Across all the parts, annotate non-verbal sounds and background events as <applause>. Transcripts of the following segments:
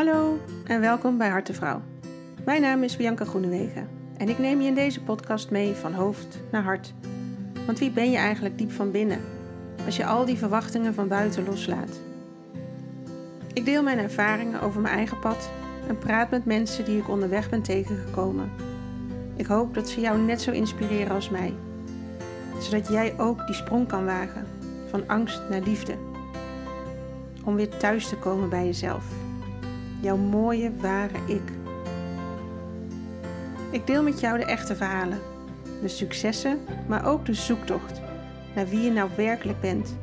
Hallo en welkom bij Hartevrouw. Mijn naam is Bianca Groenewegen en ik neem je in deze podcast mee van hoofd naar hart. Want wie ben je eigenlijk diep van binnen als je al die verwachtingen van buiten loslaat? Ik deel mijn ervaringen over mijn eigen pad en praat met mensen die ik onderweg ben tegengekomen. Ik hoop dat ze jou net zo inspireren als mij, zodat jij ook die sprong kan wagen van angst naar liefde. Om weer thuis te komen bij jezelf jouw mooie, ware ik. Ik deel met jou de echte verhalen, de successen, maar ook de zoektocht naar wie je nou werkelijk bent.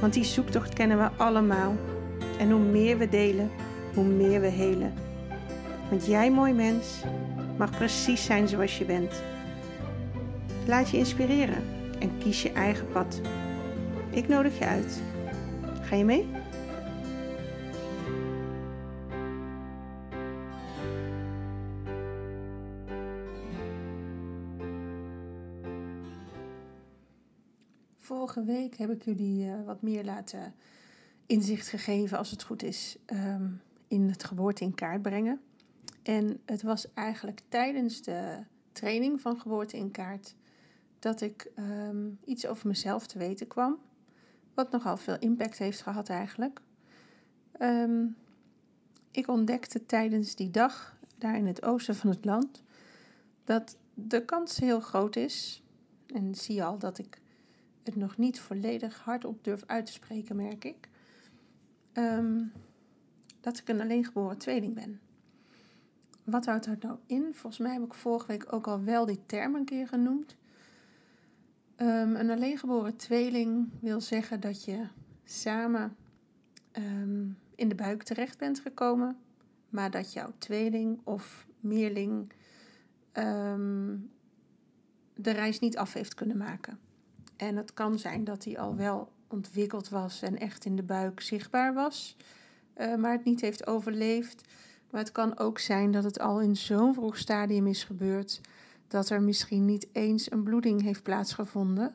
Want die zoektocht kennen we allemaal. En hoe meer we delen, hoe meer we helen. Want jij, mooi mens, mag precies zijn zoals je bent. Laat je inspireren en kies je eigen pad. Ik nodig je uit. Ga je mee? Vorige week heb ik jullie uh, wat meer laten inzicht gegeven, als het goed is, um, in het geboorte in kaart brengen. En het was eigenlijk tijdens de training van geboorte in kaart dat ik um, iets over mezelf te weten kwam. Wat nogal veel impact heeft gehad eigenlijk. Um, ik ontdekte tijdens die dag, daar in het oosten van het land, dat de kans heel groot is. En zie al dat ik het nog niet volledig hardop durf uit te spreken, merk ik. Um, dat ik een alleengeboren tweeling ben. Wat houdt dat nou in? Volgens mij heb ik vorige week ook al wel die term een keer genoemd. Um, een alleengeboren tweeling wil zeggen dat je samen um, in de buik terecht bent gekomen, maar dat jouw tweeling of meerling de reis niet af heeft kunnen maken. En het kan zijn dat hij al wel ontwikkeld was en echt in de buik zichtbaar was, uh, maar het niet heeft overleefd. Maar het kan ook zijn dat het al in zo'n vroeg stadium is gebeurd dat er misschien niet eens een bloeding heeft plaatsgevonden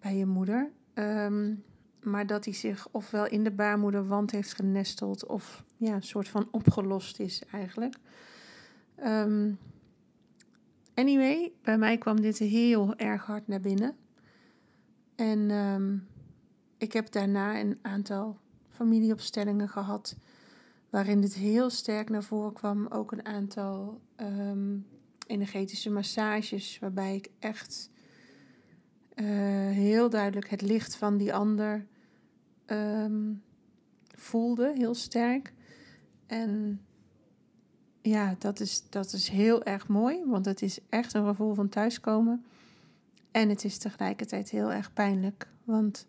bij je moeder. Um, maar dat hij zich ofwel in de baarmoederwand heeft genesteld of ja, een soort van opgelost is eigenlijk. Um, anyway, bij mij kwam dit heel erg hard naar binnen. En um, ik heb daarna een aantal familieopstellingen gehad. Waarin dit heel sterk naar voren kwam. Ook een aantal um, energetische massages. Waarbij ik echt uh, heel duidelijk het licht van die ander um, voelde. Heel sterk. En ja, dat is, dat is heel erg mooi. Want het is echt een gevoel van thuiskomen. En het is tegelijkertijd heel erg pijnlijk. Want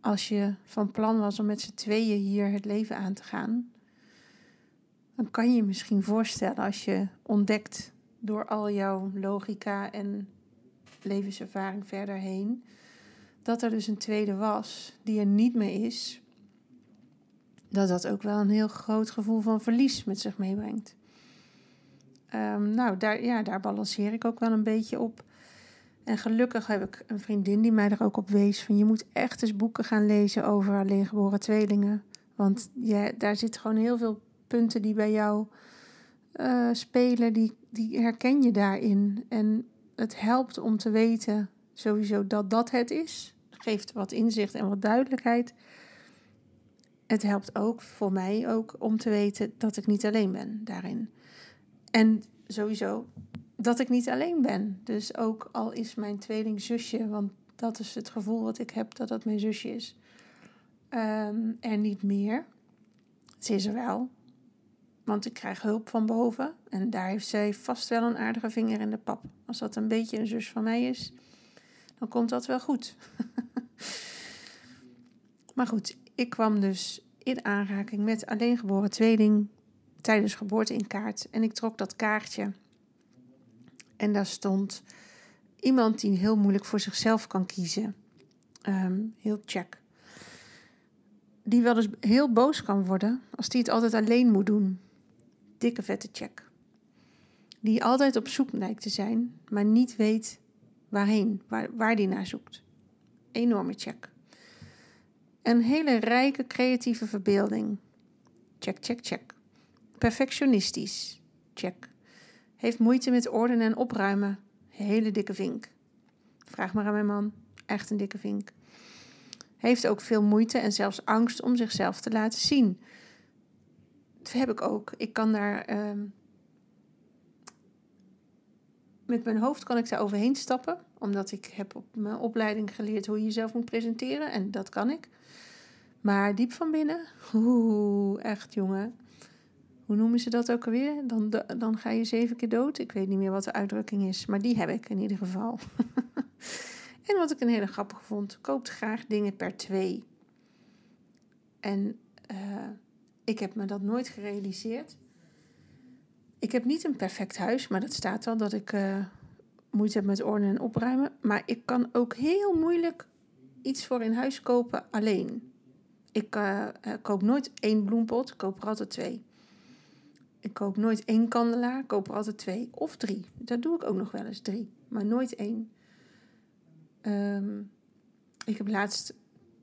als je van plan was om met z'n tweeën hier het leven aan te gaan, dan kan je misschien voorstellen als je ontdekt door al jouw logica en levenservaring verder heen, dat er dus een tweede was die er niet meer is, dat dat ook wel een heel groot gevoel van verlies met zich meebrengt. Um, nou, daar, ja, daar balanceer ik ook wel een beetje op. En gelukkig heb ik een vriendin die mij er ook op wees van je moet echt eens boeken gaan lezen over alleengeboren tweelingen. Want ja, daar zitten gewoon heel veel punten die bij jou uh, spelen, die, die herken je daarin. En het helpt om te weten sowieso dat dat het is. Geeft wat inzicht en wat duidelijkheid. Het helpt ook voor mij ook om te weten dat ik niet alleen ben daarin. En sowieso dat ik niet alleen ben. Dus ook al is mijn tweeling zusje, want dat is het gevoel wat ik heb dat dat mijn zusje is, um, er niet meer. Ze is er wel, want ik krijg hulp van boven en daar heeft zij vast wel een aardige vinger in de pap. Als dat een beetje een zus van mij is, dan komt dat wel goed. <laughs> maar goed, ik kwam dus in aanraking met alleengeboren tweeling tijdens geboorte in kaart en ik trok dat kaartje en daar stond iemand die heel moeilijk voor zichzelf kan kiezen. Um, heel check. Die wel eens heel boos kan worden als die het altijd alleen moet doen. Dikke vette check. Die altijd op zoek lijkt te zijn, maar niet weet waarheen, waar, waar die naar zoekt. Enorme check. Een hele rijke creatieve verbeelding. Check, check, check. Perfectionistisch. Check. Heeft moeite met ordenen en opruimen. Hele dikke vink. Vraag maar aan mijn man. Echt een dikke vink. Heeft ook veel moeite en zelfs angst om zichzelf te laten zien. Dat heb ik ook. Ik kan daar. Ehm, met mijn hoofd kan ik daar overheen stappen. Omdat ik heb op mijn opleiding geleerd hoe je jezelf moet presenteren. En dat kan ik. Maar diep van binnen, oeh, echt jongen. Hoe noemen ze dat ook alweer? Dan, dan ga je zeven keer dood. Ik weet niet meer wat de uitdrukking is, maar die heb ik in ieder geval. <laughs> en wat ik een hele grappige vond, koopt graag dingen per twee. En uh, ik heb me dat nooit gerealiseerd. Ik heb niet een perfect huis, maar dat staat al dat ik uh, moeite heb met ordenen en opruimen. Maar ik kan ook heel moeilijk iets voor in huis kopen alleen. Ik uh, koop nooit één bloempot, ik koop er altijd twee. Ik koop nooit één kandelaar, ik koop er altijd twee of drie. Dat doe ik ook nog wel eens, drie, maar nooit één. Um, ik heb laatst,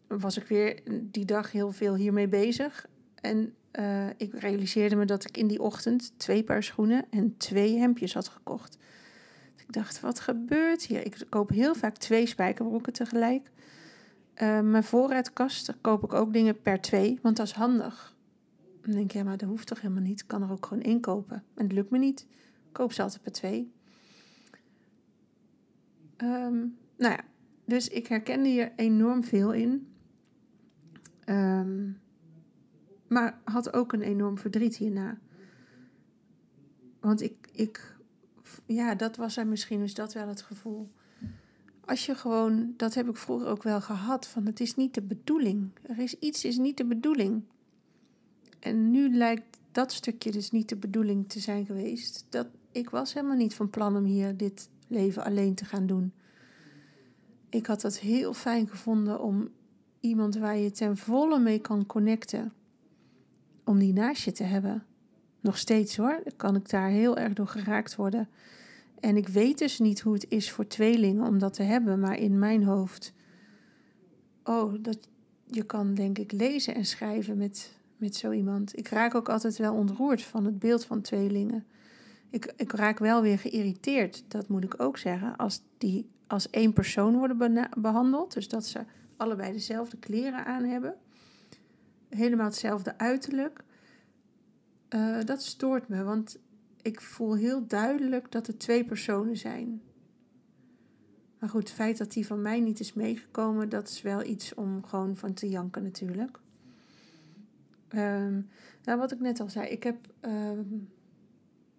was ik weer die dag heel veel hiermee bezig. En uh, ik realiseerde me dat ik in die ochtend twee paar schoenen en twee hemdjes had gekocht. Ik dacht, wat gebeurt hier? Ik koop heel vaak twee spijkerbroeken tegelijk. Uh, mijn voorraadkast koop ik ook dingen per twee, want dat is handig. Dan denk je, ja, maar dat hoeft toch helemaal niet? Ik kan er ook gewoon inkopen. En het lukt me niet. Ik koop ze altijd per twee. Um, nou ja, dus ik herkende hier enorm veel in. Um, maar had ook een enorm verdriet hierna. Want ik, ik, ja, dat was er misschien, is dat wel het gevoel. Als je gewoon, dat heb ik vroeger ook wel gehad, van het is niet de bedoeling. Er is iets, is niet de bedoeling. En nu lijkt dat stukje dus niet de bedoeling te zijn geweest. Dat, ik was helemaal niet van plan om hier dit leven alleen te gaan doen. Ik had dat heel fijn gevonden om iemand waar je ten volle mee kan connecten om die naast je te hebben. Nog steeds hoor, kan ik daar heel erg door geraakt worden. En ik weet dus niet hoe het is voor tweelingen om dat te hebben, maar in mijn hoofd. Oh, dat, je kan denk ik lezen en schrijven met, met zo iemand. Ik raak ook altijd wel ontroerd van het beeld van tweelingen. Ik, ik raak wel weer geïrriteerd, dat moet ik ook zeggen, als die als één persoon worden behandeld. Dus dat ze allebei dezelfde kleren aan hebben helemaal hetzelfde uiterlijk. Uh, dat stoort me, want ik voel heel duidelijk dat het twee personen zijn. Maar goed, het feit dat die van mij niet is meegekomen, dat is wel iets om gewoon van te janken natuurlijk. Um, nou, wat ik net al zei, ik heb um,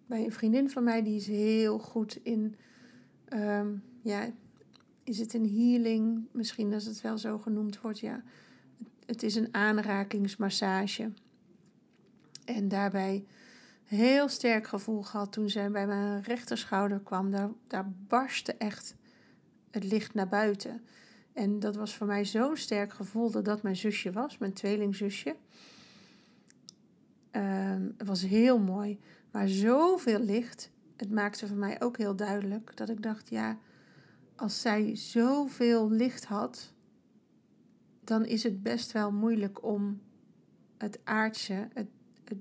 bij een vriendin van mij, die is heel goed in, um, ja, is het een healing? Misschien als het wel zo genoemd wordt, ja. Het is een aanrakingsmassage. En daarbij heel sterk gevoel gehad toen zij bij mijn rechterschouder kwam. Daar, daar barstte echt het licht naar buiten. En dat was voor mij zo'n sterk gevoel dat dat mijn zusje was, mijn tweelingzusje. Uh, het was heel mooi, maar zoveel licht. Het maakte voor mij ook heel duidelijk dat ik dacht, ja, als zij zoveel licht had, dan is het best wel moeilijk om het aardse, het,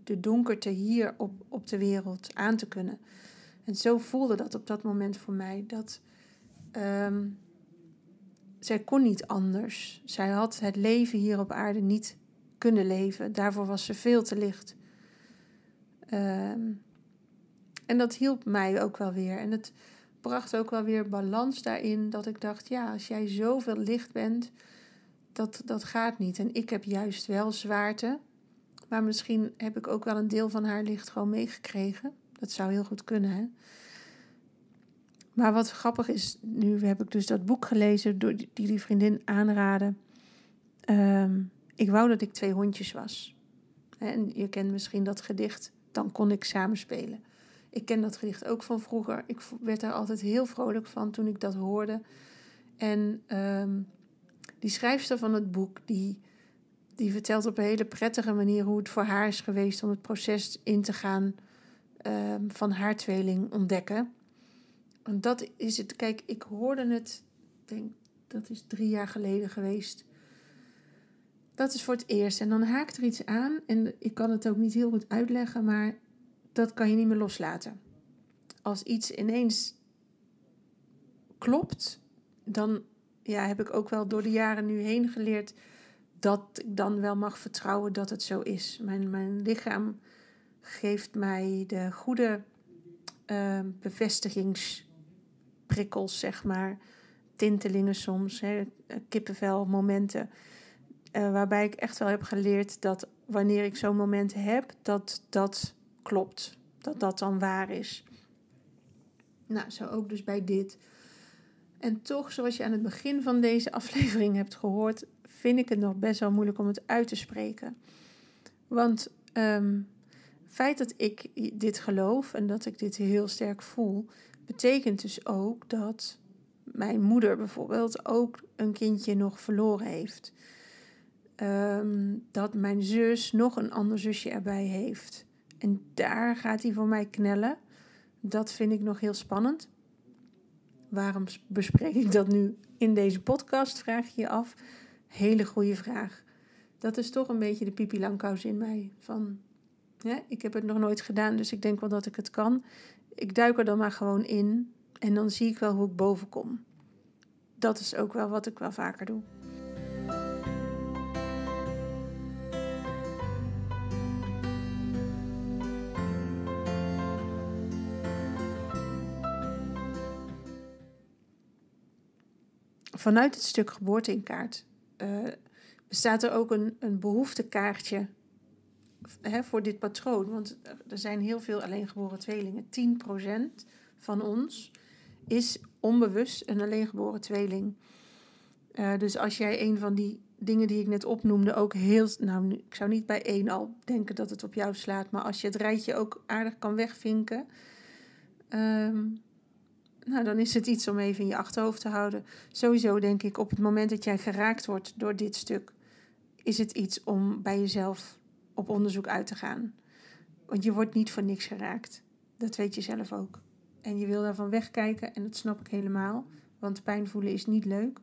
de donkerte hier op, op de wereld aan te kunnen. En zo voelde dat op dat moment voor mij. Dat um, zij kon niet anders. Zij had het leven hier op aarde niet kunnen leven. Daarvoor was ze veel te licht. Um, en dat hielp mij ook wel weer. En het bracht ook wel weer balans daarin. Dat ik dacht, ja, als jij zoveel licht bent, dat, dat gaat niet. En ik heb juist wel zwaarte. Maar misschien heb ik ook wel een deel van haar licht gewoon meegekregen. Dat zou heel goed kunnen, hè? Maar wat grappig is, nu heb ik dus dat boek gelezen door die die vriendin aanraden. Ehm, ik wou dat ik twee hondjes was. En je kent misschien dat gedicht, dan kon ik samen spelen. Ik ken dat gedicht ook van vroeger. Ik werd daar altijd heel vrolijk van toen ik dat hoorde. En um, die schrijfster van het boek, die, die vertelt op een hele prettige manier hoe het voor haar is geweest om het proces in te gaan um, van haar tweeling ontdekken. En dat is het. Kijk, ik hoorde het, denk dat is drie jaar geleden geweest. Dat is voor het eerst. En dan haakt er iets aan. En ik kan het ook niet heel goed uitleggen, maar dat kan je niet meer loslaten. Als iets ineens klopt, dan ja, heb ik ook wel door de jaren nu heen geleerd dat ik dan wel mag vertrouwen dat het zo is. Mijn, mijn lichaam geeft mij de goede uh, bevestigingsprikkels, zeg maar. Tintelingen soms, hè, kippenvel momenten. Uh, waarbij ik echt wel heb geleerd dat wanneer ik zo'n moment heb, dat dat klopt. Dat dat dan waar is. Nou, zo ook dus bij dit. En toch, zoals je aan het begin van deze <laughs> aflevering hebt gehoord, vind ik het nog best wel moeilijk om het uit te spreken. Want het feit dat ik dit geloof en dat ik dit heel sterk voel, betekent dus ook dat mijn moeder bijvoorbeeld ook een kindje nog verloren heeft. Ehm, dat mijn zus nog een ander zusje erbij heeft. En daar gaat hij voor mij knellen. Dat vind ik nog heel spannend. Waarom bespreek ik dat nu in deze podcast? Vraag je je af. Hele goede vraag. Dat is toch een beetje de pipi langkous in mij. Van, ik heb het nog nooit gedaan, dus ik denk wel dat ik het kan. Ik duik er dan maar gewoon in en dan zie ik wel hoe ik boven kom. Dat is ook wel wat ik wel vaker doe. Vanuit het stuk geboorte in kaart uh, bestaat er ook een, een behoeftekaartje hè, voor dit patroon. Want er zijn heel veel alleengeboren tweelingen. 10% van ons is onbewust een alleengeboren tweeling. Uh, dus als jij een van die dingen die ik net opnoemde ook heel... Nou, ik zou niet bij één al denken dat het op jou slaat. Maar als je het rijtje ook aardig kan wegvinken... Um, nou, dan is het iets om even in je achterhoofd te houden. Sowieso denk ik, op het moment dat jij geraakt wordt door dit stuk, is het iets om bij jezelf op onderzoek uit te gaan. Want je wordt niet voor niks geraakt. Dat weet je zelf ook. En je wil daarvan wegkijken en dat snap ik helemaal. Want pijn voelen is niet leuk.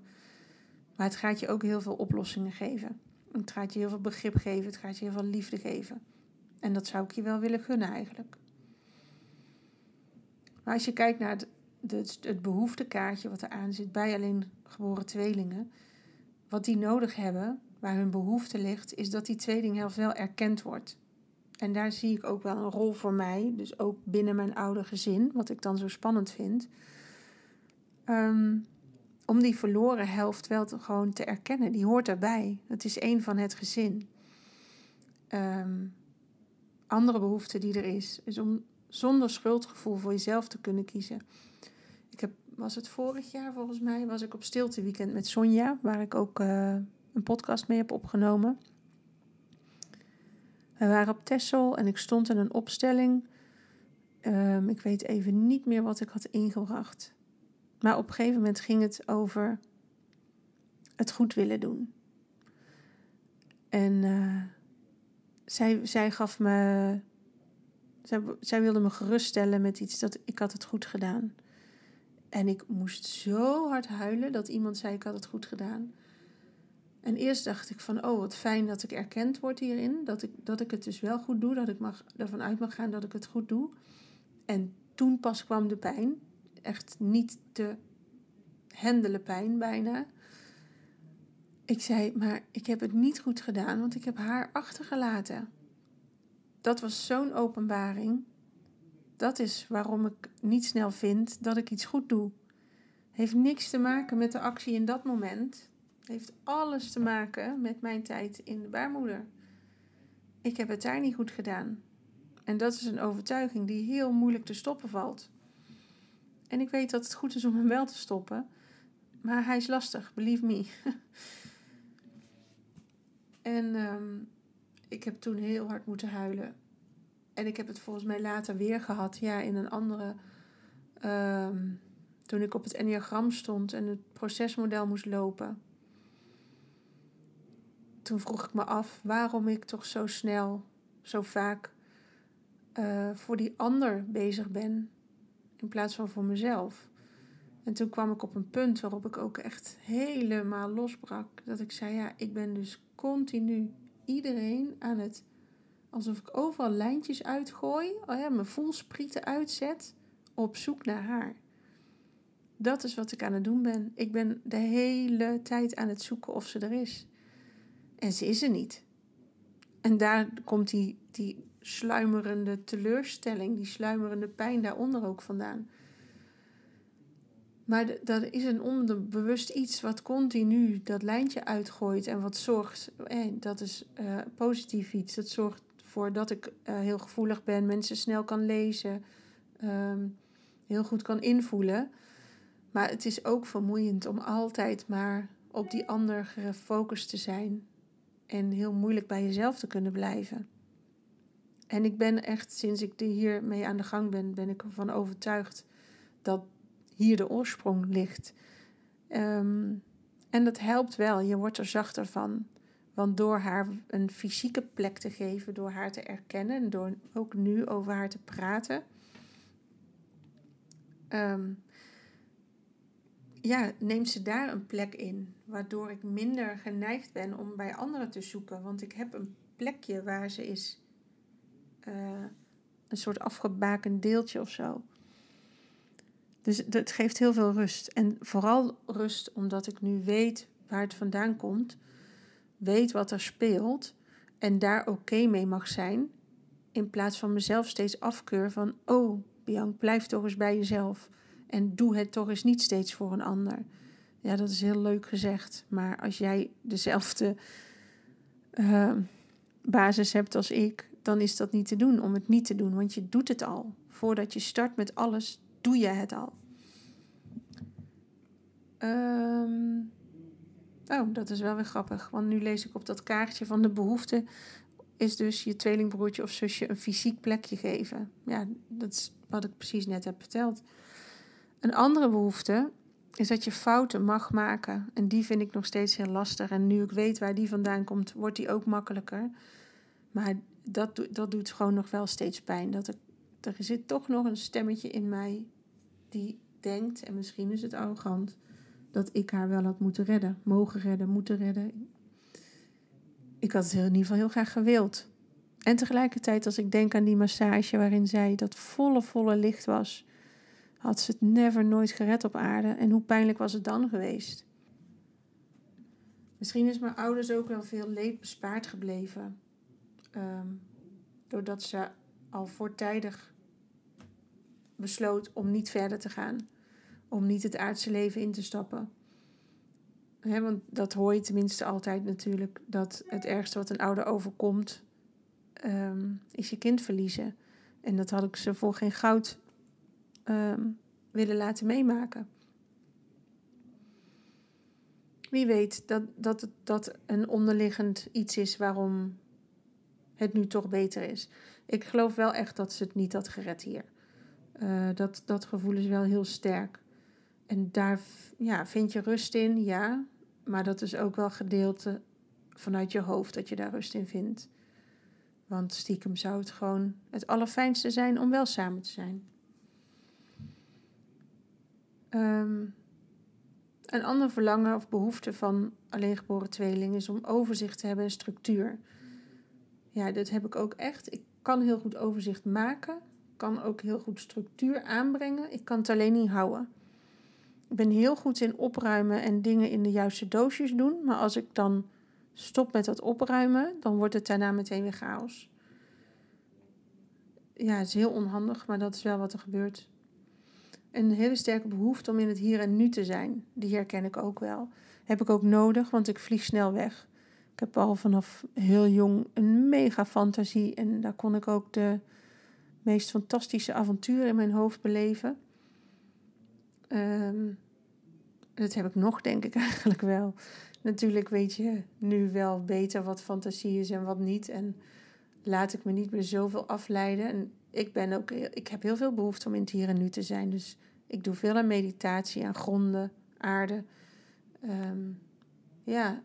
Maar het gaat je ook heel veel oplossingen geven. Het gaat je heel veel begrip geven. Het gaat je heel veel liefde geven. En dat zou ik je wel willen gunnen eigenlijk. Maar als je kijkt naar het het, het behoeftekaartje wat er aan zit bij alleen geboren tweelingen, wat die nodig hebben, waar hun behoefte ligt, is dat die tweelinghelft wel erkend wordt. En daar zie ik ook wel een rol voor mij, dus ook binnen mijn oude gezin, wat ik dan zo spannend vind. Um, om die verloren helft wel gewoon te erkennen. Die hoort erbij. Het is een van het gezin. Um, andere behoefte die er is, is om zonder schuldgevoel voor jezelf te kunnen kiezen ik heb, was het vorig jaar volgens mij, was ik op stilte weekend met Sonja, waar ik ook uh, een podcast mee heb opgenomen. We waren op Tessel en ik stond in een opstelling. Um, ik weet even niet meer wat ik had ingebracht. Maar op een gegeven moment ging het over het goed willen doen. En uh, zij, zij gaf me. Zij, zij wilde me geruststellen met iets dat ik had het goed gedaan. En ik moest zo hard huilen dat iemand zei: Ik had het goed gedaan. En eerst dacht ik van, oh wat fijn dat ik erkend word hierin. Dat ik, dat ik het dus wel goed doe. Dat ik mag, ervan uit mag gaan dat ik het goed doe. En toen pas kwam de pijn. Echt niet te handelen pijn bijna. Ik zei, maar ik heb het niet goed gedaan, want ik heb haar achtergelaten. Dat was zo'n openbaring. Dat is waarom ik niet snel vind dat ik iets goed doe. Heeft niks te maken met de actie in dat moment. Heeft alles te maken met mijn tijd in de baarmoeder. Ik heb het daar niet goed gedaan. En dat is een overtuiging die heel moeilijk te stoppen valt. En ik weet dat het goed is om hem wel te stoppen. Maar hij is lastig, believe me. <laughs> en um, ik heb toen heel hard moeten huilen. En ik heb het volgens mij later weer gehad, ja, in een andere. Ehm, toen ik op het enneagram stond en het procesmodel moest lopen. Toen vroeg ik me af waarom ik toch zo snel, zo vaak uh, voor die ander bezig ben in plaats van voor mezelf. En toen kwam ik op een punt waarop ik ook echt helemaal losbrak. Dat ik zei, ja, ik ben dus continu iedereen aan het Alsof ik overal lijntjes uitgooi, oh mijn voelsprieten uitzet op zoek naar haar. Dat is wat ik aan het doen ben. Ik ben de hele tijd aan het zoeken of ze er is. En ze is er niet. En daar komt die, die sluimerende teleurstelling, die sluimerende pijn daaronder ook vandaan. Maar dat is een onderbewust iets wat continu dat lijntje uitgooit en wat zorgt, eh, dat is uh, positief iets. Dat zorgt ervoor dat ik uh, heel gevoelig ben, mensen snel kan lezen, um, heel goed kan invoelen. Maar het is ook vermoeiend om altijd maar op die ander gefocust te zijn en heel moeilijk bij jezelf te kunnen blijven. En ik ben echt, sinds ik hiermee aan de gang ben, ben ik ervan overtuigd dat hier de oorsprong ligt. Ehm, en dat helpt wel, je wordt er zachter van. Want door haar een fysieke plek te geven, door haar te erkennen en door ook nu over haar te praten, ehm, ja, neemt ze daar een plek in. Waardoor ik minder geneigd ben om bij anderen te zoeken. Want ik heb een plekje waar ze is. Uh, een soort afgebakend deeltje of zo. Dus het geeft heel veel rust. En vooral rust omdat ik nu weet waar het vandaan komt. Weet wat er speelt. En daar oké mee mag zijn. In plaats van mezelf steeds afkeur van... Oh, Bianc, blijf toch eens bij jezelf. En doe het toch eens niet steeds voor een ander. Ja, dat is heel leuk gezegd. Maar als jij dezelfde uh, basis hebt als ik, dan is dat niet te doen om het niet te doen. Want je doet het al. Voordat je start met alles, doe je het al. Um, oh, dat is wel weer grappig. Want nu lees ik op dat kaartje van de behoefte. Is dus je tweelingbroertje of zusje een fysiek plekje geven. Ja, dat is wat ik precies net heb verteld. Een andere behoefte is dat je fouten mag maken. En die vind ik nog steeds heel lastig. En nu ik weet waar die vandaan komt, wordt die ook makkelijker. Maar dat, dat doet gewoon nog wel steeds pijn. Dat ik, er zit toch nog een stemmetje in mij die denkt, en misschien is het arrogant, dat ik haar wel had moeten redden. Mogen redden, moeten redden. Ik had het in ieder geval heel graag gewild. En tegelijkertijd, als ik denk aan die massage waarin zij dat volle, volle licht was had ze het never nooit gered op aarde. En hoe pijnlijk was het dan geweest? Misschien is mijn ouders ook wel veel leed bespaard gebleven. Ehm, doordat ze al voortijdig besloot om niet verder te gaan. Om niet het aardse leven in te stappen. want dat hoor je tenminste altijd natuurlijk. Dat het ergste wat een ouder overkomt, ehm, is je kind verliezen. En dat had ik ze voor geen goud Ehm, willen laten meemaken. Wie weet dat, dat dat een onderliggend iets is waarom het nu toch beter is. Ik geloof wel echt dat ze het niet had gered hier. Uh, dat, dat gevoel is wel heel sterk. En daar ja, vind je rust in, ja. Maar dat is ook wel gedeelte vanuit je hoofd dat je daar rust in vindt. Want stiekem zou het gewoon het allerfijnste zijn om wel samen te zijn. Ehm, een ander verlangen of behoefte van alleengeboren tweeling is om overzicht te hebben en structuur. Ja, dat heb ik ook echt. Ik kan heel goed overzicht maken, kan ook heel goed structuur aanbrengen. Ik kan het alleen niet houden. Ik ben heel goed in opruimen en dingen in de juiste doosjes doen, maar als ik dan stop met dat opruimen, dan wordt het daarna meteen weer chaos. Ja, het is heel onhandig, maar dat is wel wat er gebeurt een hele sterke behoefte om in het hier en nu te zijn. Die herken ik ook wel. Heb ik ook nodig, want ik vlieg snel weg. Ik heb al vanaf heel jong een mega fantasie en daar kon ik ook de meest fantastische avonturen in mijn hoofd beleven. Um, dat heb ik nog, denk ik <laughs> eigenlijk wel. Natuurlijk weet je nu wel beter wat fantasie is en wat niet. En laat ik me niet meer zoveel afleiden. En ik ben ook, ik heb heel veel behoefte om in het hier en nu te zijn. Dus ik doe veel aan meditatie, aan gronden, aarde. Ehm, ja,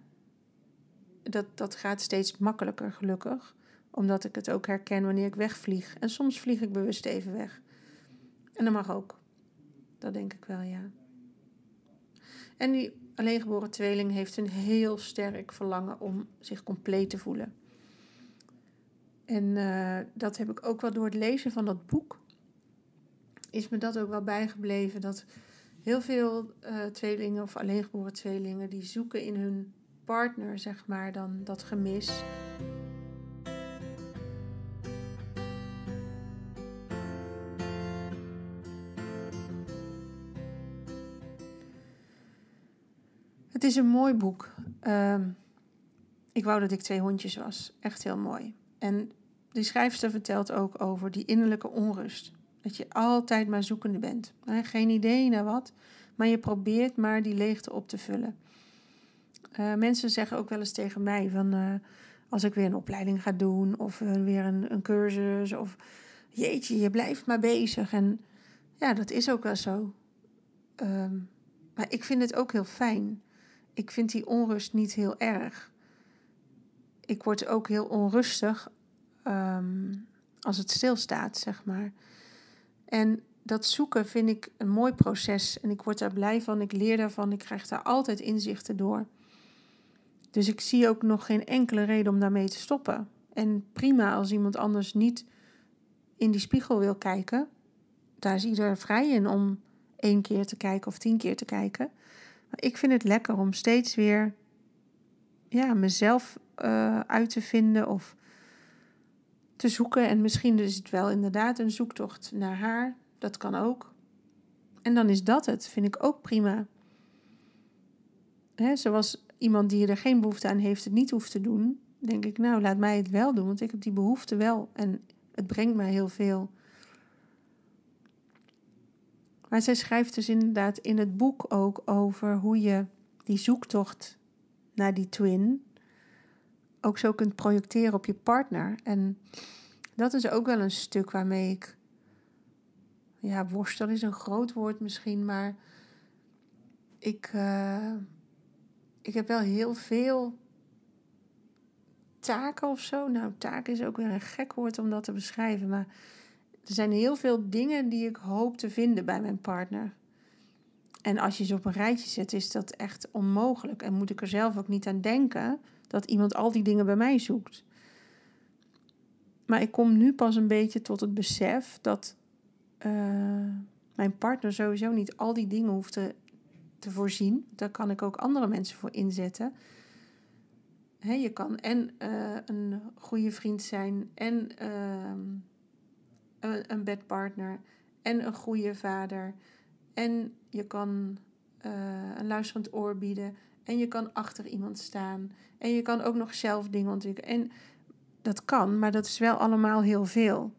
dat, dat gaat steeds makkelijker, gelukkig. Omdat ik het ook herken wanneer ik wegvlieg. En soms vlieg ik bewust even weg. En dat mag ook. Dat denk ik wel, ja. En die alleengeboren tweeling heeft een heel sterk verlangen om zich compleet te voelen. En eh, dat heb ik ook wel door het lezen van dat boek. Is me dat ook wel bijgebleven. Dat heel veel uh, tweelingen of alleengeboren tweelingen. die zoeken in hun partner, zeg maar, dan dat gemis. Het is een mooi boek. Ehm, ik wou dat ik twee hondjes was. Echt heel mooi. En die schrijfster vertelt ook over die innerlijke onrust. Dat je altijd maar zoekende bent. Geen idee naar wat, maar je probeert maar die leegte op te vullen. Uh, mensen zeggen ook wel eens tegen mij van uh, als ik weer een opleiding ga doen of uh, weer een, een, cursus of jeetje, je blijft maar bezig. En ja, dat is ook wel zo. Um, maar ik vind het ook heel fijn. Ik vind die onrust niet heel erg. Ik word ook heel onrustig um, als het stilstaat, zeg maar. En dat zoeken vind ik een mooi proces en ik word daar blij van. Ik leer daarvan. Ik krijg daar altijd inzichten door. Dus ik zie ook nog geen enkele reden om daarmee te stoppen. En prima als iemand anders niet in die spiegel wil kijken. Daar is ieder vrij in om één keer te kijken of tien keer te kijken. Ik vind het lekker om steeds weer ja, mezelf uh, uit te vinden of te zoeken. En misschien is het wel inderdaad een zoektocht naar haar. Dat kan ook. En dan is dat het. Vind ik ook prima. Hè, zoals iemand die er geen behoefte aan heeft, het niet hoeft te doen. Denk ik, nou, laat mij het wel doen. Want ik heb die behoefte wel. En het brengt mij heel veel. Maar zij schrijft dus inderdaad in het boek ook over hoe je die zoektocht naar die twin ook zo kunt projecteren op je partner. En dat is ook wel een stuk waarmee ik. Ja, worstel is een groot woord misschien, maar ik, uh, ik heb wel heel veel taken of zo. Nou, taak is ook weer een gek woord om dat te beschrijven, maar er zijn heel veel dingen die ik hoop te vinden bij mijn partner. En als je ze op een rijtje zet, is dat echt onmogelijk. En moet ik er zelf ook niet aan denken dat iemand al die dingen bij mij zoekt. Maar ik kom nu pas een beetje tot het besef dat uh, mijn partner sowieso niet al die dingen hoeft te, voorzien. Daar kan ik ook andere mensen voor inzetten. He, je kan en uh, een goede vriend zijn en uh, een, een bedpartner en een goede vader. En je kan uh, een luisterend oor bieden. En je kan achter iemand staan. En je kan ook nog zelf dingen ontwikkelen. En dat kan, maar dat is wel allemaal heel veel.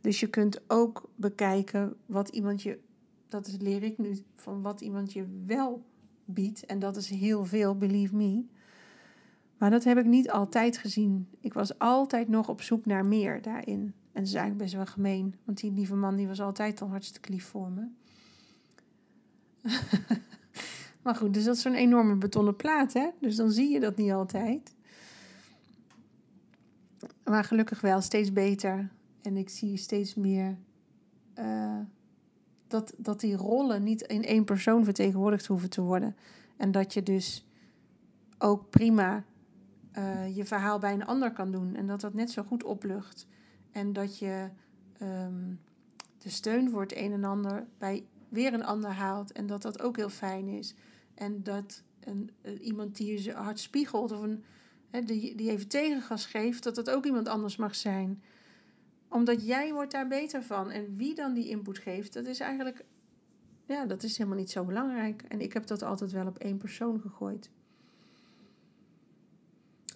Dus je kunt ook bekijken wat iemand je. Dat leer ik nu van wat iemand je wel biedt. En dat is heel veel, believe me. Maar dat heb ik niet altijd gezien. Ik was altijd nog op zoek naar meer daarin. En dat is eigenlijk best wel gemeen. Want die lieve man die was altijd al hartstikke lief voor me. <laughs> maar goed, dus dat is zo'n enorme betonnen plaat, hè? Dus dan zie je dat niet altijd. Maar gelukkig wel steeds beter. En ik zie steeds meer uh, dat, dat die rollen niet in één persoon vertegenwoordigd hoeven te worden. En dat je dus ook prima uh, je verhaal bij een ander kan doen. En dat dat net zo goed oplucht. En dat je um, de steun voor het een en ander bij weer een ander haalt. En dat dat ook heel fijn is. En dat een, uh, iemand die je hart spiegelt of een, die, die even tegengas geeft, dat dat ook iemand anders mag zijn. Omdat jij wordt daar beter van. En wie dan die input geeft, dat is eigenlijk, ja, dat is helemaal niet zo belangrijk. En ik heb dat altijd wel op één persoon gegooid.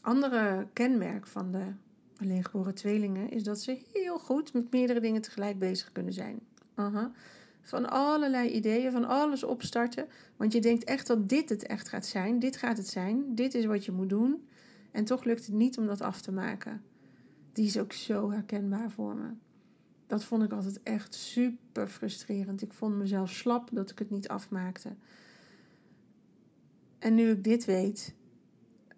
Andere kenmerk van de alleengeboren tweelingen is dat ze heel goed met meerdere dingen tegelijk bezig kunnen zijn. -huh. Van allerlei ideeën, van alles opstarten. Want je denkt echt dat dit het echt gaat zijn. Dit gaat het zijn. Dit is wat je moet doen. En toch lukt het niet om dat af te maken. Die is ook zo herkenbaar voor me. Dat vond ik altijd echt super frustrerend. Ik vond mezelf slap dat ik het niet afmaakte. En nu ik dit weet,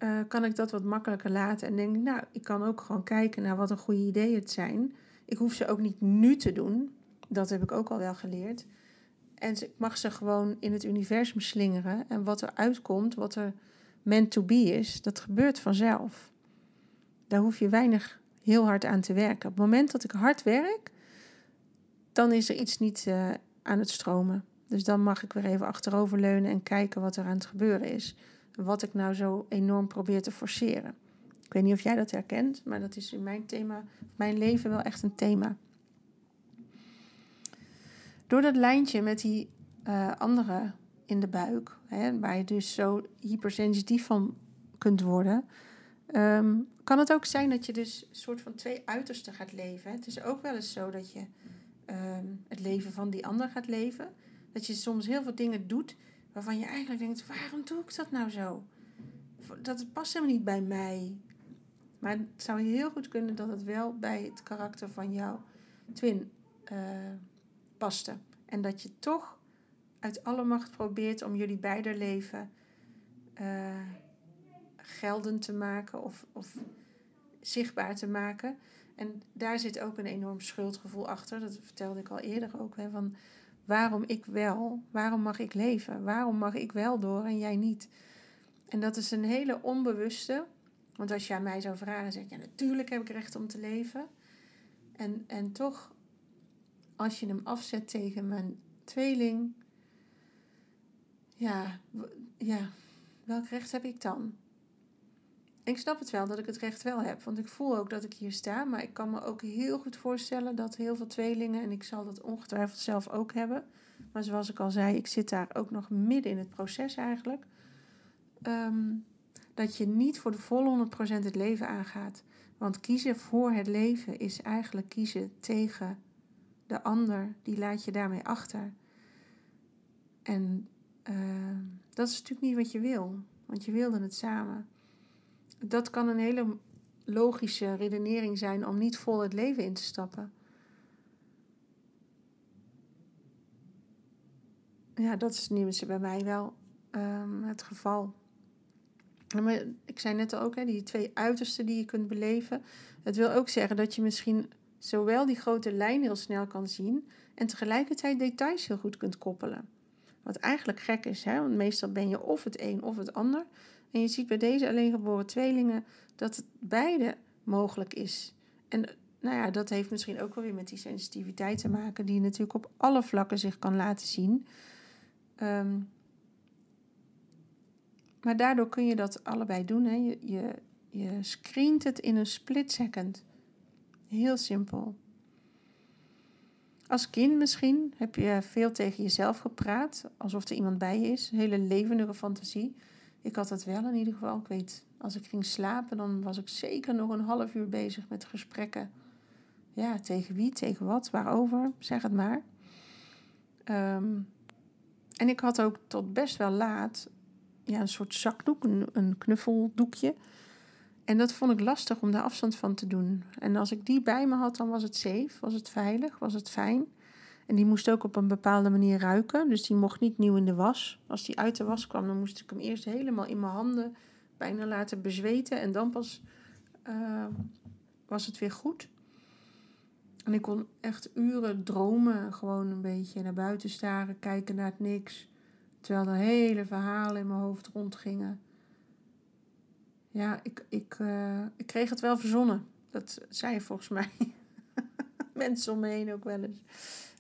uh, kan ik dat wat makkelijker laten. En denk ik, nou, ik kan ook gewoon kijken naar wat een goede ideeën het zijn. Ik hoef ze ook niet nu te doen. Dat heb ik ook al wel geleerd. En ik mag ze gewoon in het universum slingeren. En wat er uitkomt, wat er meant to be is, dat gebeurt vanzelf. Daar hoef je weinig heel hard aan te werken. Op het moment dat ik hard werk, dan is er iets niet uh, aan het stromen. Dus dan mag ik weer even achteroverleunen en kijken wat er aan het gebeuren is. Wat ik nou zo enorm probeer te forceren. Ik weet niet of jij dat herkent, maar dat is in mijn thema, mijn leven wel echt een thema. Door dat lijntje met die uh, andere in de buik, hè, waar je dus zo hypersensitief van kunt worden, ehm, kan het ook zijn dat je dus een soort van twee uitersten gaat leven. Het is ook wel eens zo dat je ehm, het leven van die ander gaat leven. Dat je soms heel veel dingen doet waarvan je eigenlijk denkt: waarom doe ik dat nou zo? Dat past helemaal niet bij mij. Maar het zou heel goed kunnen dat het wel bij het karakter van jouw twin uh, paste. En dat je toch uit alle macht probeert om jullie beide leven uh, geldend te maken of, of zichtbaar te maken. En daar zit ook een enorm schuldgevoel achter. Dat vertelde ik al eerder ook. Hè, van waarom ik wel, waarom mag ik leven? Waarom mag ik wel door en jij niet? En dat is een hele onbewuste. Want als je aan mij zou vragen, zeg ik ja, natuurlijk heb ik recht om te leven. En, en toch, als je hem afzet tegen mijn tweeling, ja, ja, welk recht heb ik dan? Ik snap het wel dat ik het recht wel heb, want ik voel ook dat ik hier sta. Maar ik kan me ook heel goed voorstellen dat heel veel tweelingen, en ik zal dat ongetwijfeld zelf ook hebben. Maar zoals ik al zei, ik zit daar ook nog midden in het proces eigenlijk. Ehm, dat je niet voor de volle 100% het leven aangaat. Want kiezen voor het leven is eigenlijk kiezen tegen de ander. Die laat je daarmee achter. En ehm, dat is natuurlijk niet wat je wil, want je wilde het samen dat kan een hele logische redenering zijn om niet vol het leven in te stappen. Ja, dat is nu bij mij wel um, het geval. Maar ik zei net ook, hè, die twee uitersten die je kunt beleven. Het wil ook zeggen dat je misschien zowel die grote lijn heel snel kan zien en tegelijkertijd details heel goed kunt koppelen. Wat eigenlijk gek is, hè? want meestal ben je of het een of het ander. En je ziet bij deze alleengeboren tweelingen dat het beide mogelijk is. En nou ja, dat heeft misschien ook wel weer met die sensitiviteit te maken, die natuurlijk op alle vlakken zich kan laten zien. Ehm, maar daardoor kun je dat allebei doen. Hè. Je, je, je screent het in een split second. Heel simpel. Als kind misschien heb je veel tegen jezelf gepraat, alsof er iemand bij je is. Hele levendige fantasie. Ik had dat wel in ieder geval. Ik weet, als ik ging slapen, dan was ik zeker nog een half uur bezig met gesprekken. Ja, tegen wie, tegen wat, waarover, zeg het maar. Ehm, en ik had ook tot best wel laat ja, een soort zakdoek, een, een knuffeldoekje. En dat vond ik lastig om daar afstand van te doen. En als ik die bij me had, dan was het safe, was het veilig, was het fijn. En die moest ook op een bepaalde manier ruiken. Dus die mocht niet nieuw in de was. Als die uit de was kwam, dan moest ik hem eerst helemaal in mijn handen bijna laten bezweten. En dan pas uh, was het weer goed. En ik kon echt uren dromen. Gewoon een beetje naar buiten staren, kijken naar het niks. Terwijl er hele verhalen in mijn hoofd rondgingen. Ja, ik, ik, uh, ik kreeg het wel verzonnen. Dat zei volgens mij. <laughs> Mensen om me heen ook wel eens.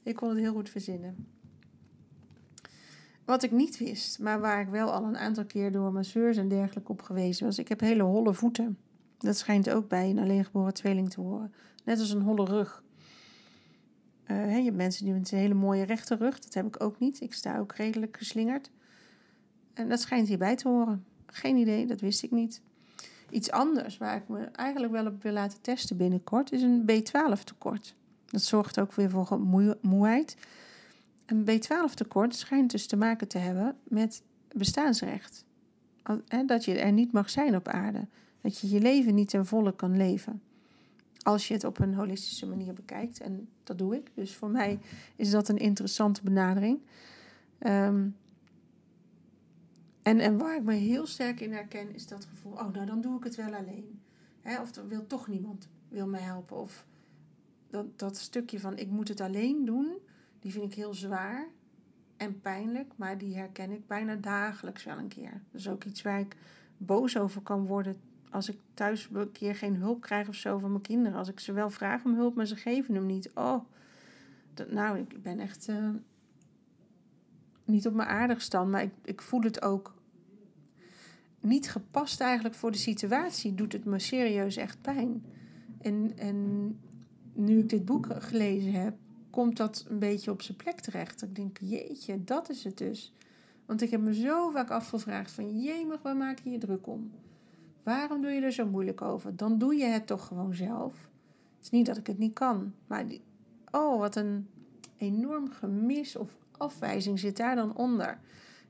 Ik kon het heel goed verzinnen. Wat ik niet wist, maar waar ik wel al een aantal keer door masseurs en dergelijke op gewezen was, ik heb hele holle voeten. Dat schijnt ook bij een alleengeboren tweeling te horen. Net als een holle rug. Uh, je hebt mensen die met een hele mooie rechte rug. Dat heb ik ook niet. Ik sta ook redelijk geslingerd. En dat schijnt hierbij te horen. Geen idee, dat wist ik niet. Iets anders waar ik me eigenlijk wel op wil laten testen binnenkort is een B12 tekort. Dat zorgt ook weer voor moeheid. Een B12 tekort schijnt dus te maken te hebben met bestaansrecht. Dat je er niet mag zijn op aarde. Dat je je leven niet ten volle kan leven. Als je het op een holistische manier bekijkt. En dat doe ik. Dus voor mij is dat een interessante benadering. Ehm, en, en waar ik me heel sterk in herken, is dat gevoel: oh, nou dan doe ik het wel alleen. of er wil toch niemand wil mij helpen. Of dat, dat stukje van ik moet het alleen doen, die vind ik heel zwaar en pijnlijk, maar die herken ik bijna dagelijks wel een keer. Dat is ook iets waar ik boos over kan worden als ik thuis een keer geen hulp krijg of zo van mijn kinderen. Als ik ze wel vraag om hulp, maar ze geven hem niet. Oh, dat, nou, ik ben echt uh, niet op mijn aardig stand, maar ik, ik voel het ook niet gepast eigenlijk voor de situatie. Doet het me serieus echt pijn. En, en nu ik dit boek gelezen heb, komt dat een beetje op zijn plek terecht. Ik denk, jeetje, dat is het dus. Want ik heb me zo vaak afgevraagd van, jemig, waar maak je je druk om? Waarom doe je er zo moeilijk over? Dan doe je het toch gewoon zelf. Het is niet dat ik het niet kan, maar oh, wat een enorm gemis of afwijzing zit daar dan onder.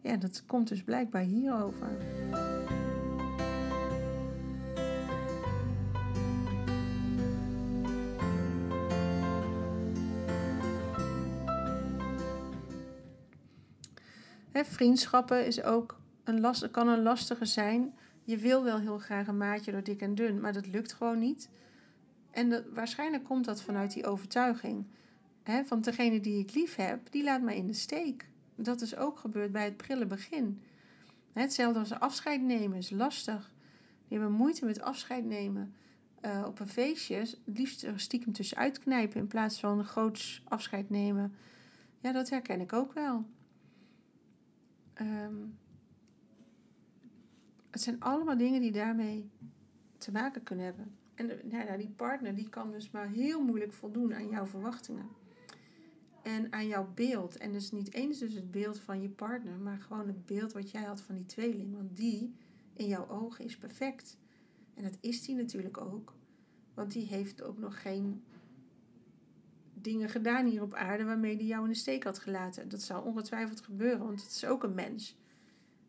Ja, dat komt dus blijkbaar hierover. Vriendschappen is ook een last, kan een lastige zijn. Je wil wel heel graag een maatje door dik en dun, maar dat lukt gewoon niet. En waarschijnlijk komt dat vanuit die overtuiging. Hè, van degene die ik lief heb, die laat mij in de steek. Dat is ook gebeurd bij het prille begin. Hetzelfde als afscheid nemen is lastig. Die hebben moeite met afscheid nemen. Uh, op een feestje liefst stiekem tussenuit knijpen in plaats van een groots afscheid nemen. Ja, dat herken ik ook wel. Ehm, het zijn allemaal dingen die daarmee te maken kunnen hebben. En nou, die partner die kan dus maar heel moeilijk voldoen aan jouw verwachtingen. En aan jouw beeld. En dus niet eens dus het beeld van je partner, maar gewoon het beeld wat jij had van die tweeling. Want die in jouw ogen is perfect. En dat is die natuurlijk ook. Want die heeft ook nog geen dingen gedaan hier op aarde waarmee die jou in de steek had gelaten. Dat zal ongetwijfeld gebeuren, want het is ook een mens.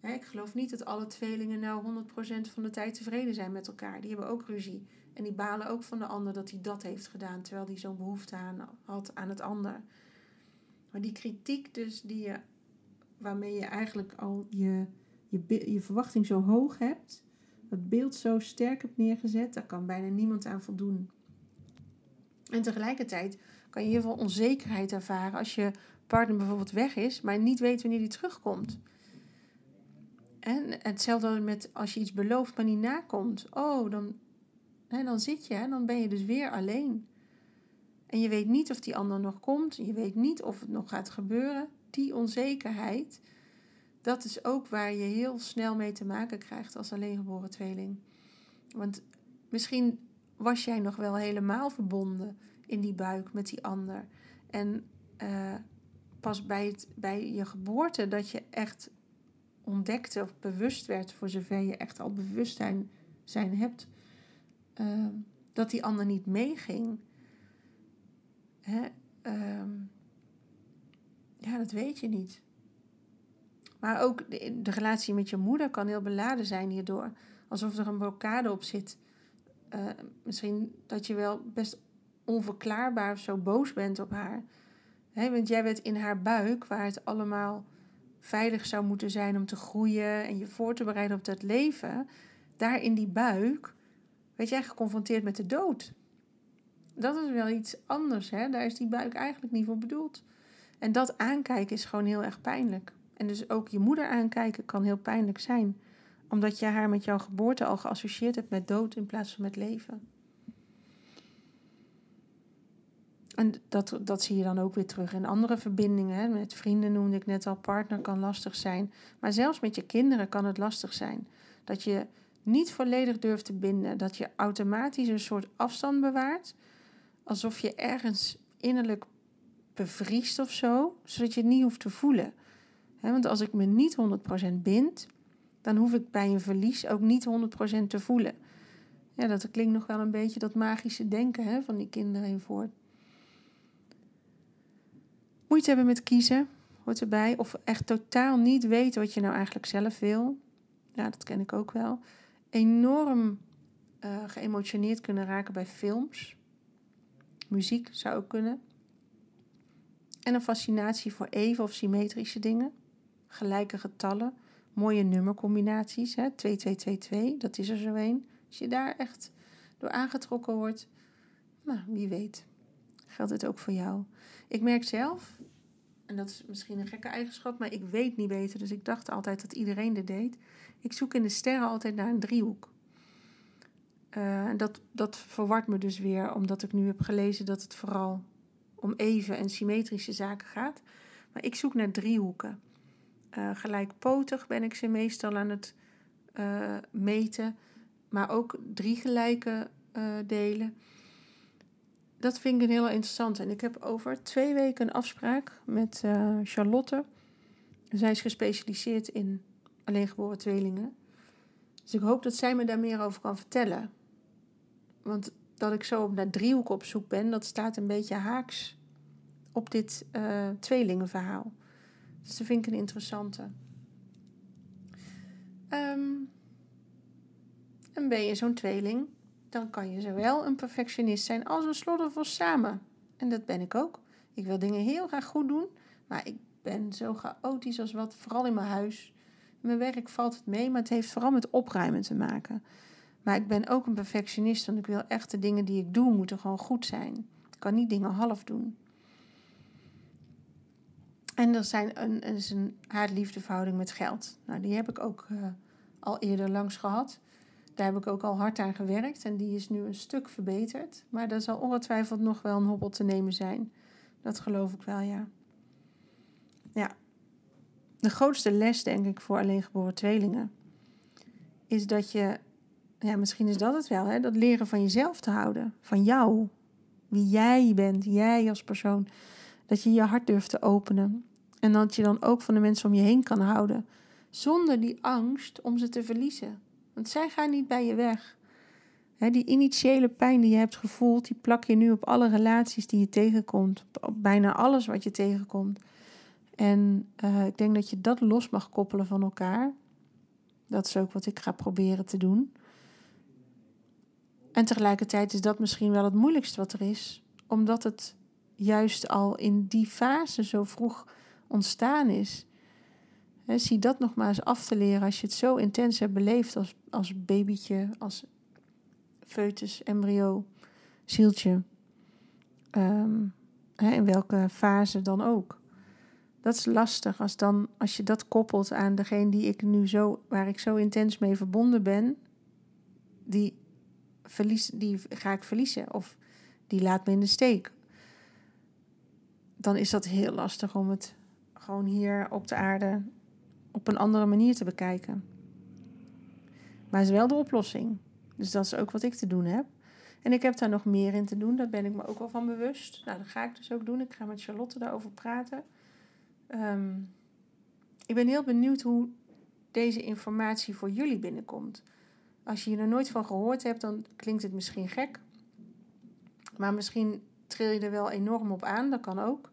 ik geloof niet dat alle tweelingen nou 100% van de tijd tevreden zijn met elkaar. Die hebben ook ruzie. En die balen ook van de ander dat hij dat heeft gedaan, terwijl hij zo'n behoefte aan, had aan het ander. Maar die kritiek dus die je, waarmee je eigenlijk al je, je, je verwachting zo hoog hebt, dat beeld zo sterk hebt neergezet, daar kan bijna niemand aan voldoen. En tegelijkertijd kan je heel veel onzekerheid ervaren als je partner bijvoorbeeld weg is, maar niet weet wanneer die terugkomt. En hetzelfde met als je iets belooft, maar niet nakomt. Oh, dan, hè, dan zit je, hè, dan ben je dus weer alleen. En je weet niet of die ander nog komt, je weet niet of het nog gaat gebeuren. Die onzekerheid, dat is ook waar je heel snel mee te maken krijgt als alleengeboren tweeling. Want misschien was jij nog wel helemaal verbonden in die buik met die ander. En uh, pas bij, het, bij je geboorte dat je echt ontdekte of bewust werd, voor zover je echt al bewustzijn zijn hebt, uh, dat die ander niet meeging. Hè? Uh, ja, dat weet je niet. Maar ook de, de, relatie met je moeder kan heel beladen zijn hierdoor. Alsof er een blokkade op zit. Uh, misschien dat je wel best onverklaarbaar zo boos bent op haar. want jij bent in haar buik, waar het allemaal veilig zou moeten zijn om te groeien en je voor te bereiden op dat leven. Daar in die buik werd jij geconfronteerd met de dood. Dat is wel iets anders, hè? Daar is die buik eigenlijk niet voor bedoeld. En dat aankijken is gewoon heel erg pijnlijk. En dus ook je moeder aankijken kan heel pijnlijk zijn, omdat je haar met jouw geboorte al geassocieerd hebt met dood in plaats van met leven. En dat, dat zie je dan ook weer terug in andere verbindingen. Met vrienden noemde ik net al, partner kan lastig zijn. Maar zelfs met je kinderen kan het lastig zijn. Dat je niet volledig durft te binden. Dat je automatisch een soort afstand bewaart. Alsof je ergens innerlijk bevriest of zo. Zodat je het niet hoeft te voelen. want als ik me niet 100% bind, dan hoef ik bij een verlies ook niet 100% te voelen. Ja, dat klinkt nog wel een beetje dat magische denken hè, van die kinderen in voort moeite hebben met kiezen, hoort erbij. Of echt totaal niet weten wat je nou eigenlijk zelf wil. Ja, dat ken ik ook wel. Enorm uh, geëmotioneerd kunnen raken bij films. Muziek zou ook kunnen. En een fascinatie voor even of symmetrische dingen. Gelijke getallen. Mooie nummercombinaties. Hè? 2222, dat is er zo een. Als je daar echt door aangetrokken wordt, nou, wie weet. Geldt het ook voor jou. Ik merk zelf, en dat is misschien een gekke eigenschap, maar ik weet niet beter. Dus ik dacht altijd dat iedereen dit deed. Ik zoek in de sterren altijd naar een driehoek. Uh, dat, dat verwart me dus weer, omdat ik nu heb gelezen dat het vooral om even en symmetrische zaken gaat. Maar ik zoek naar driehoeken. Uh, gelijkpotig ben ik ze meestal aan het uh, meten, maar ook drie gelijke delen. Dat vind ik een heel interessant. En ik heb over twee weken een afspraak met Charlotte. Zij is gespecialiseerd in alleengeboren tweelingen. Dus ik hoop dat zij me daar meer over kan vertellen. Want dat ik zo naar driehoek op zoek ben, dat staat een beetje haaks op dit uh, tweelingenverhaal. Dus dat vind ik een interessante. Um, en ben je zo'n tweeling, dan kan je zowel een perfectionist zijn als een sloddervos samen. En dat ben ik ook. Ik wil dingen heel graag goed doen, maar ik ben zo chaotisch als wat, vooral in mijn huis. Mijn werk valt het mee, maar het heeft vooral met opruimen te maken. Maar ik ben ook een perfectionist, want ik wil echt de dingen die ik doe, moeten gewoon goed zijn. Ik kan niet dingen half doen. En er zijn een, is een met geld. Nou, die heb ik ook uh, al eerder langs gehad. Daar heb ik ook al hard aan gewerkt en die is nu een stuk verbeterd. Maar er zal ongetwijfeld nog wel een hobbel te nemen zijn. Dat geloof ik wel, ja. Ja. De grootste les, denk ik, voor alleengeboren tweelingen... is dat je ja, misschien is dat het wel, hè? dat leren van jezelf te houden. Van jou, wie jij bent, jij als persoon. Dat je je hart durft te openen. En dat je dan ook van de mensen om je heen kan houden. Zonder die angst om ze te verliezen. Want zij gaan niet bij je weg. die initiële pijn die je hebt gevoeld, die plak je nu op alle relaties die je tegenkomt. Op bijna alles wat je tegenkomt. En uh, ik denk dat je dat los mag koppelen van elkaar. Dat is ook wat ik ga proberen te doen. En tegelijkertijd is dat misschien wel het moeilijkste wat er is, omdat het juist al in die fase zo vroeg ontstaan is. Zie dat nog maar eens af te leren als je het zo intens hebt beleefd als, als babytje, als foetus, embryo, zieltje. Um, in welke fase dan ook. Dat is lastig als, dan, als je dat koppelt aan degene die ik nu zo, waar ik zo intens mee verbonden ben, die verlies, die ga ik verliezen of die laat me in de steek. Dan is dat heel lastig om het gewoon hier op de aarde op een andere manier te bekijken. Maar het is wel de oplossing. Dus dat is ook wat ik te doen heb. En ik heb daar nog meer in te doen, daar ben ik me ook wel van bewust. Nou, dat ga ik dus ook doen. Ik ga met Charlotte daarover praten. Ehm, ik ben heel benieuwd hoe deze informatie voor jullie binnenkomt. Als je hier er nooit van gehoord hebt, dan klinkt het misschien gek. Maar misschien tril je er wel enorm op aan, dat kan ook.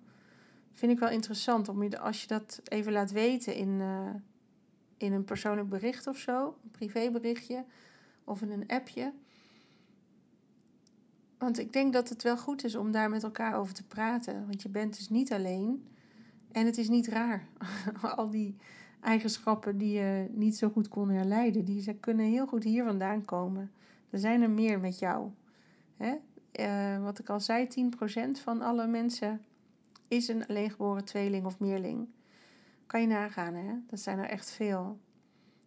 Vind ik wel interessant om je, als je dat even laat weten in, uh, in een persoonlijk bericht of zo, een privéberichtje of in een appje. Want ik denk dat het wel goed is om daar met elkaar over te praten. Want je bent dus niet alleen. En het is niet raar. <laughs> Al die eigenschappen die je niet zo goed kon herleiden. Die kunnen heel goed hier vandaan komen. Er zijn er meer met jou. Hè? Uh, wat ik al zei, 10% van alle mensen is een alleengeboren tweeling of meerling. Kan je nagaan, hè? Dat zijn er echt veel.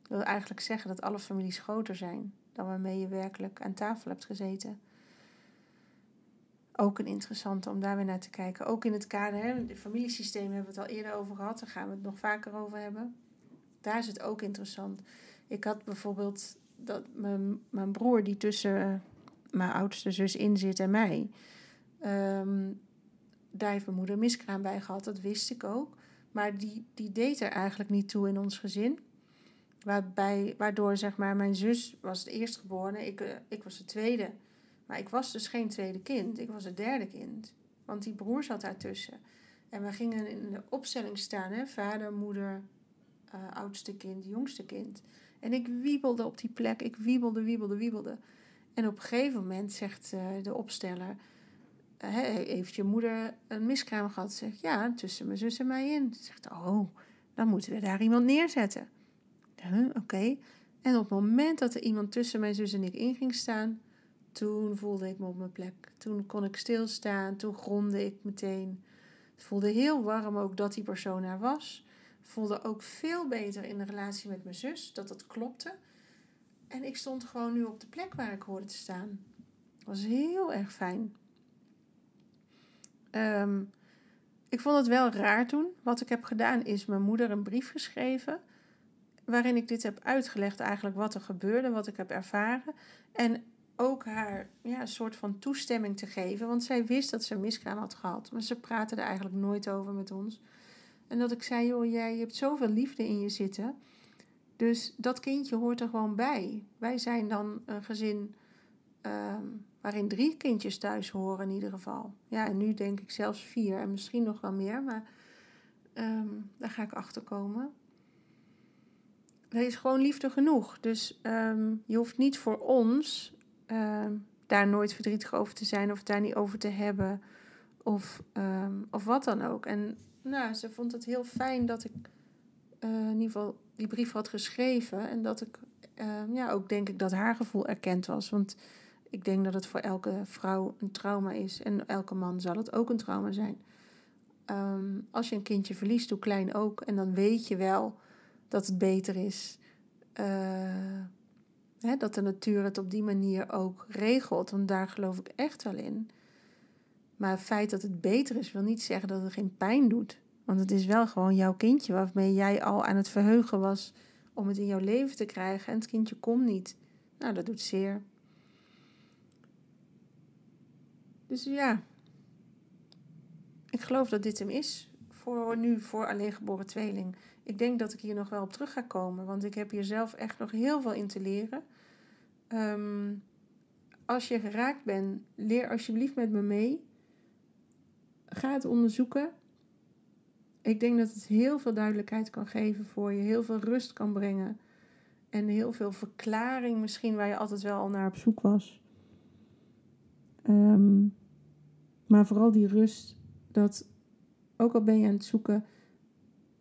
Dat wil eigenlijk zeggen dat alle families groter zijn dan waarmee je werkelijk aan tafel hebt gezeten. Ook een interessante om daar weer naar te kijken. Ook in het kader, hè, het familiesysteem hebben we het al eerder over gehad, daar gaan we het nog vaker over hebben daar is het ook interessant. Ik had bijvoorbeeld dat mijn, mijn broer, die tussen mijn oudste zus in zit en mij, um, daar heeft moeder miskraam bij gehad, dat wist ik ook. Maar die, die deed er eigenlijk niet toe in ons gezin. Waarbij, waardoor zeg maar, mijn zus was het eerstgeborene, ik, uh, ik was de tweede. Maar ik was dus geen tweede kind, ik was het derde kind. Want die broer zat daartussen. En we gingen in de opstelling staan, hè? vader, moeder, uh, oudste kind, jongste kind. En ik wiebelde op die plek. Ik wiebelde, wiebelde, wiebelde. En op een gegeven moment zegt uh, de opsteller... Uh, heeft je moeder een miskraam gehad? Zegt ja, tussen mijn zus en mij in. Zegt, oh, dan moeten we daar iemand neerzetten. Oké. En op het moment dat er iemand tussen mijn zus en ik in ging staan... toen voelde ik me op mijn plek. Toen kon ik stilstaan. Toen grondde ik meteen. Het voelde heel warm ook dat die persoon er was voelde ook veel beter in de relatie met mijn zus, dat dat klopte. En ik stond gewoon nu op de plek waar ik hoorde te staan. Dat was heel erg fijn. Ehm, ik vond het wel raar toen. Wat ik heb gedaan is mijn moeder een brief geschreven. Waarin ik dit heb uitgelegd, eigenlijk wat er gebeurde, wat ik heb ervaren. En ook haar ja, een soort van toestemming te geven. Want zij wist dat ze een miskraam had gehad. Maar ze praatte er eigenlijk nooit over met ons. En dat ik zei, joh, jij hebt zoveel liefde in je zitten. Dus dat kindje hoort er gewoon bij. Wij zijn dan een gezin ehm, waarin drie kindjes thuis horen in ieder geval. Ja, en nu denk ik zelfs vier en misschien nog wel meer. Maar ehm, daar ga ik achter komen. Er is gewoon liefde genoeg. Dus ehm, je hoeft niet voor ons daar nooit verdrietig over te zijn of daar niet over te hebben. Of, of wat dan ook. En nou, ze vond het heel fijn dat ik uh, in ieder geval die brief had geschreven. En dat ik ja, ook denk ik dat haar gevoel erkend was. Want ik denk dat het voor elke vrouw een trauma is. En elke man zal het ook een trauma zijn. als je een kindje verliest, hoe klein ook. En dan weet je wel dat het beter is. Uh, dat de natuur het op die manier ook regelt, want daar geloof ik echt wel in. Maar het feit dat het beter is, wil niet zeggen dat het geen pijn doet. Want het is wel gewoon jouw kindje waarmee jij al aan het verheugen was om het in jouw leven te krijgen. En het kindje komt niet. Nou, dat doet zeer. Dus ja, ik geloof dat dit hem is. Voor nu, voor alleen geboren tweeling. Ik denk dat ik hier nog wel op terug ga komen, want ik heb hier zelf echt nog heel veel in te leren. Ehm, als je geraakt bent, leer alsjeblieft met me mee. Ga het onderzoeken. Ik denk dat het heel veel duidelijkheid kan geven voor je, heel veel rust kan brengen. En heel veel verklaring, misschien waar je altijd wel al naar op zoek was. Ehm, maar vooral die rust, dat ook al ben je aan het zoeken,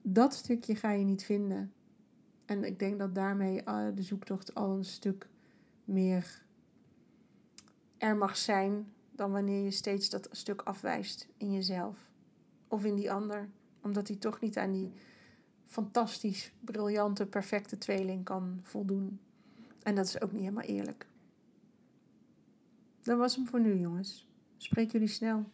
dat stukje ga je niet vinden. En ik denk dat daarmee uh, de zoektocht al een stuk meer er mag zijn dan wanneer je steeds dat stuk afwijst in jezelf of in die ander, omdat hij toch niet aan die fantastisch, briljante, perfecte tweeling kan voldoen. En dat is ook niet helemaal eerlijk. Dat was hem voor nu, jongens. Spreek jullie snel.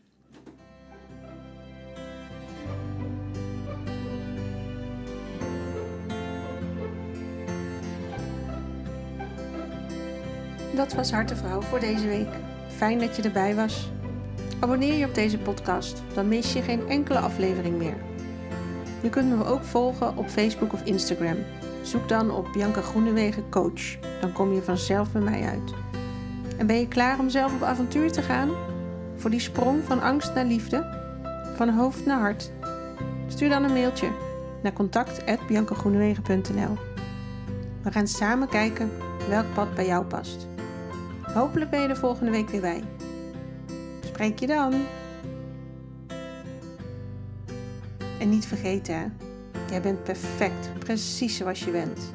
Dat was Hartevrouw voor deze week. Fijn dat je erbij was. Abonneer je op deze podcast, dan mis je geen enkele aflevering meer. Je kunt me ook volgen op Facebook of Instagram. Zoek dan op Bianca Groenewegen Coach. Dan kom je vanzelf bij mij uit. En ben je klaar om zelf op avontuur te gaan? Voor die sprong van angst naar liefde? Van hoofd naar hart? Stuur dan een mailtje naar contact.biancagroenewegen.nl We gaan samen kijken welk pad bij jou past. Hopelijk ben je er volgende week weer bij. Spreek je dan. En niet vergeten, jij bent perfect, precies zoals je bent.